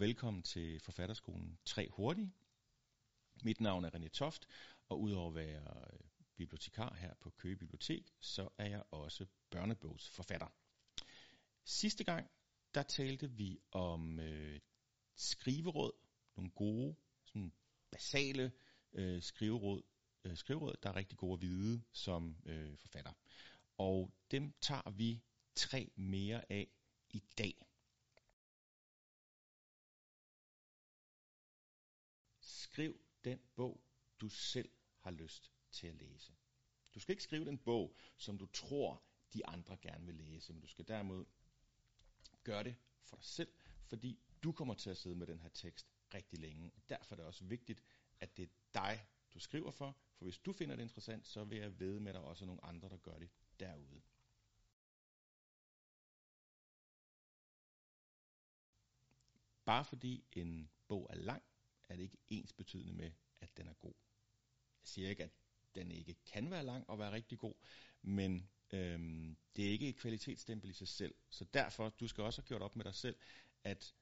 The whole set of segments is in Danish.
Velkommen til Forfatterskolen 3 Hurtige. Mit navn er René Toft, og udover at være øh, bibliotekar her på Køge Bibliotek, så er jeg også børnebogsforfatter. Sidste gang, der talte vi om øh, skriveråd, nogle gode, sådan basale øh, skriveråd, øh, skriveråd, der er rigtig gode at vide som øh, forfatter. Og dem tager vi tre mere af i dag. Skriv den bog, du selv har lyst til at læse. Du skal ikke skrive den bog, som du tror, de andre gerne vil læse, men du skal derimod gøre det for dig selv, fordi du kommer til at sidde med den her tekst rigtig længe. Derfor er det også vigtigt, at det er dig, du skriver for, for hvis du finder det interessant, så vil jeg ved med, at der også er nogle andre, der gør det derude. Bare fordi en bog er lang, er det ikke ens betydende med, at den er god. Jeg siger ikke, at den ikke kan være lang og være rigtig god, men øhm, det er ikke et kvalitetsstempel i sig selv. Så derfor, du skal også have gjort op med dig selv, at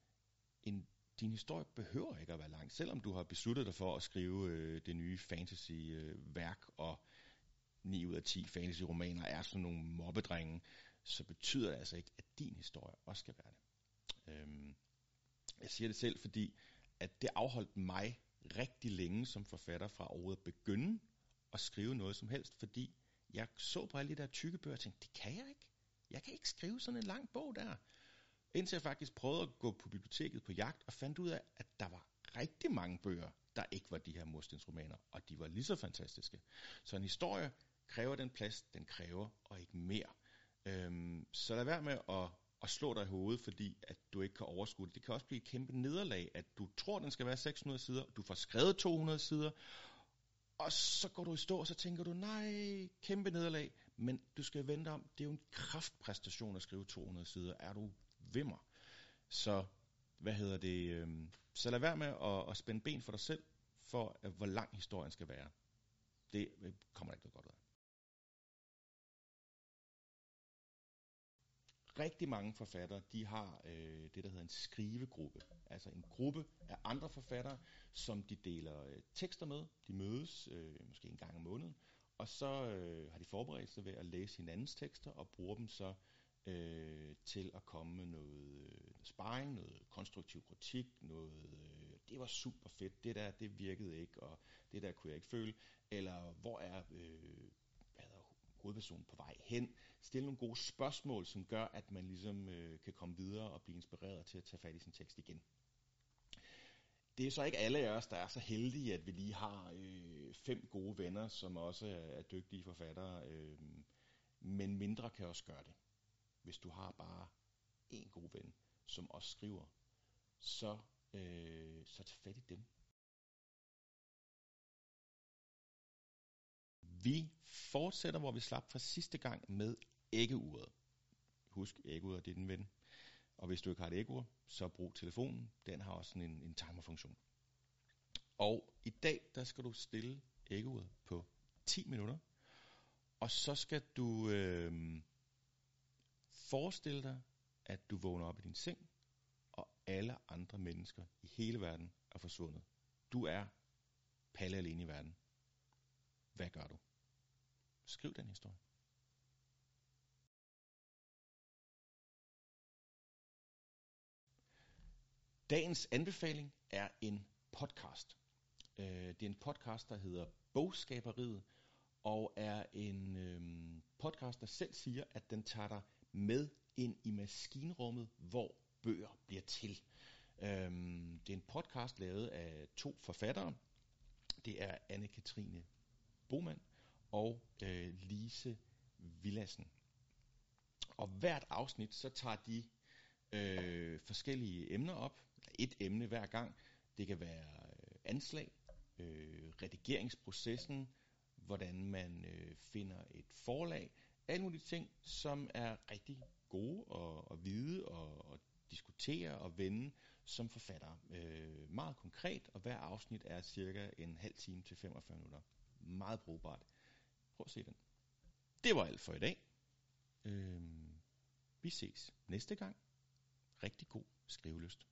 en, din historie behøver ikke at være lang. Selvom du har besluttet dig for at skrive øh, det nye fantasy-værk, øh, og 9 ud af 10 fantasy-romaner er sådan nogle mobbedrenge, så betyder det altså ikke, at din historie også skal være det. Øhm, jeg siger det selv, fordi at det afholdt mig rigtig længe som forfatter fra overhovedet at begynde at skrive noget som helst, fordi jeg så på alle de der tykke bøger og tænkte, det kan jeg ikke. Jeg kan ikke skrive sådan en lang bog der. Indtil jeg faktisk prøvede at gå på biblioteket på jagt og fandt ud af, at der var rigtig mange bøger, der ikke var de her murstensromaner, og de var lige så fantastiske. Så en historie kræver den plads, den kræver, og ikke mere. Øhm, så lad være med at at slå dig i hovedet, fordi at du ikke kan overskue det. Det kan også blive et kæmpe nederlag, at du tror, den skal være 600 sider, du får skrevet 200 sider, og så går du i stå, og så tænker du, nej, kæmpe nederlag. Men du skal vente om, det er jo en kraftpræstation at skrive 200 sider. Er du vimmer? Så, hvad hedder det? Øhm, så lad være med at, at spænde ben for dig selv, for hvor lang historien skal være. Det øh, kommer der ikke noget godt ud af. Rigtig mange forfattere, de har øh, det, der hedder en skrivegruppe. Altså en gruppe af andre forfattere, som de deler øh, tekster med. De mødes øh, måske en gang om måneden, og så øh, har de forberedt sig ved at læse hinandens tekster og bruger dem så øh, til at komme med noget, øh, sparring, noget konstruktiv kritik, noget, øh, det var super fedt, det der, det virkede ikke, og det der kunne jeg ikke føle, eller hvor er øh, hovedpersonen på vej hen. Stille nogle gode spørgsmål, som gør, at man ligesom øh, kan komme videre og blive inspireret til at tage fat i sin tekst igen. Det er så ikke alle af os, der er så heldige, at vi lige har øh, fem gode venner, som også er, er dygtige forfattere. Øh, men mindre kan også gøre det. Hvis du har bare en god ven, som også skriver, så, øh, så tag fat i dem. Vi fortsætter, hvor vi slap fra sidste gang med æggeuret. Husk, æggeuret det er din ven. Og hvis du ikke har et æggeur, så brug telefonen. Den har også en, en timerfunktion. Og i dag, der skal du stille æggeuret på 10 minutter. Og så skal du øh, forestille dig, at du vågner op i din seng, og alle andre mennesker i hele verden er forsvundet. Du er palle alene i verden. Hvad gør du? Skriv den historie. Dagens anbefaling er en podcast. Øh, det er en podcast, der hedder Bogskaberiet, og er en øhm, podcast, der selv siger, at den tager dig med ind i maskinrummet, hvor bøger bliver til. Øhm, det er en podcast lavet af to forfattere. Det er Anne-Katrine Boman og øh, Lise Villassen. Og hvert afsnit, så tager de øh, forskellige emner op. Et emne hver gang. Det kan være øh, anslag, øh, redigeringsprocessen, hvordan man øh, finder et forlag. Alle mulige ting, som er rigtig gode at, at vide og, at diskutere og vende som forfatter. Øh, meget konkret, og hver afsnit er cirka en halv time til 45 minutter. Meget brugbart. Prøv at se den. Det var alt for i dag. Øhm, vi ses næste gang. Rigtig god skrivelyst.